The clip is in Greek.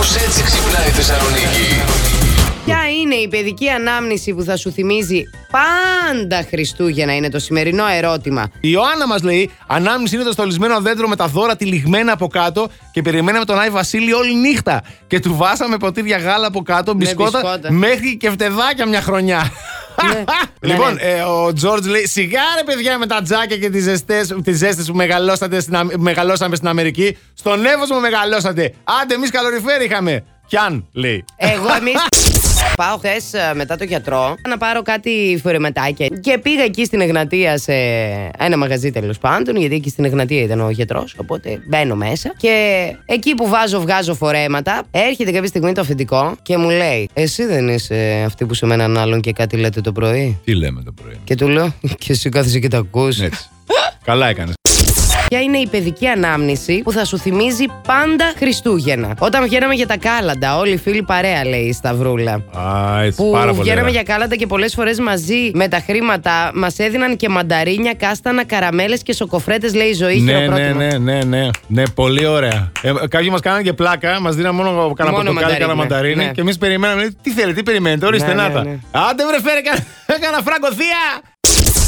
Κάπως έτσι ξυπνάει η Θεσσαλονίκη. Ποια είναι η παιδική ανάμνηση που θα σου θυμίζει πάντα Χριστούγεννα, είναι το σημερινό ερώτημα. Η Ιωάννα μας λέει: Ανάμνηση είναι το στολισμένο δέντρο με τα δώρα τυλιγμένα από κάτω και περιμέναμε τον Άι Βασίλη όλη νύχτα. Και του βάσαμε ποτήρια γάλα από κάτω, μπισκότα, μπισκότα. μέχρι και φτεδάκια μια χρονιά. Ναι. λοιπόν, Ναι, ε, ο Τζόρτζ λέει: Σιγά ρε παιδιά με τα τζάκια και τις ζεστές, τις ζέστες που μεγαλώσατε στην, Αμ- μεγαλώσαμε στην Αμερική. Στον Εύωσμο μεγαλώσατε. Άντε, εμείς καλοριφέρ είχαμε. Πιάν, λέει. Εγώ εμεί. Πάω χθες μετά το γιατρό να πάρω κάτι φορεματάκια. Και πήγα εκεί στην Εγνατία σε ένα μαγαζί τέλος πάντων, γιατί εκεί στην Εγνατία ήταν ο γιατρός. Οπότε μπαίνω μέσα. Και εκεί που βάζω, βγάζω φορέματα, έρχεται κάποια στιγμή το αφεντικό και μου λέει: Εσύ δεν είσαι αυτή που σε με έναν άλλον και κάτι λέτε το πρωί; Τι λέμε το πρωί; Και του λέω: Και εσύ κάθεσαι και τα ακούς Έτσι. Καλά έκανες. Ποια είναι η παιδική ανάμνηση που θα σου θυμίζει πάντα Χριστούγεννα; Όταν βγαίναμε για τα κάλαντα, όλοι οι φίλοι παρέα, λέει η Σταυρούλα. Α, έτσι, Που πάρα πολύ. βγαίναμε ωραία. για κάλαντα και πολλές φορές μαζί με τα χρήματα μας έδιναν και μανταρίνια, κάστανα, καραμέλες και σοκοφρέτες, λέει η ζωή. Ναι, ναι, χειροκρότημα. ναι, ναι, ναι, ναι, πολύ ωραία. Ε, κάποιοι μας κάνανε και πλάκα, μας δίναν μόνο κανένα Μόνο πορτοκάλι, μανταρίνι, κανένα μανταρίνι. ναι. Και εμείς περιμέναμε, λέει, τι θέλετε, τι περιμένετε, ορίστε Ναι, να ναι, τα. ναι. Άντε βρε, φέρε κα- κάνα φράγκο θεία!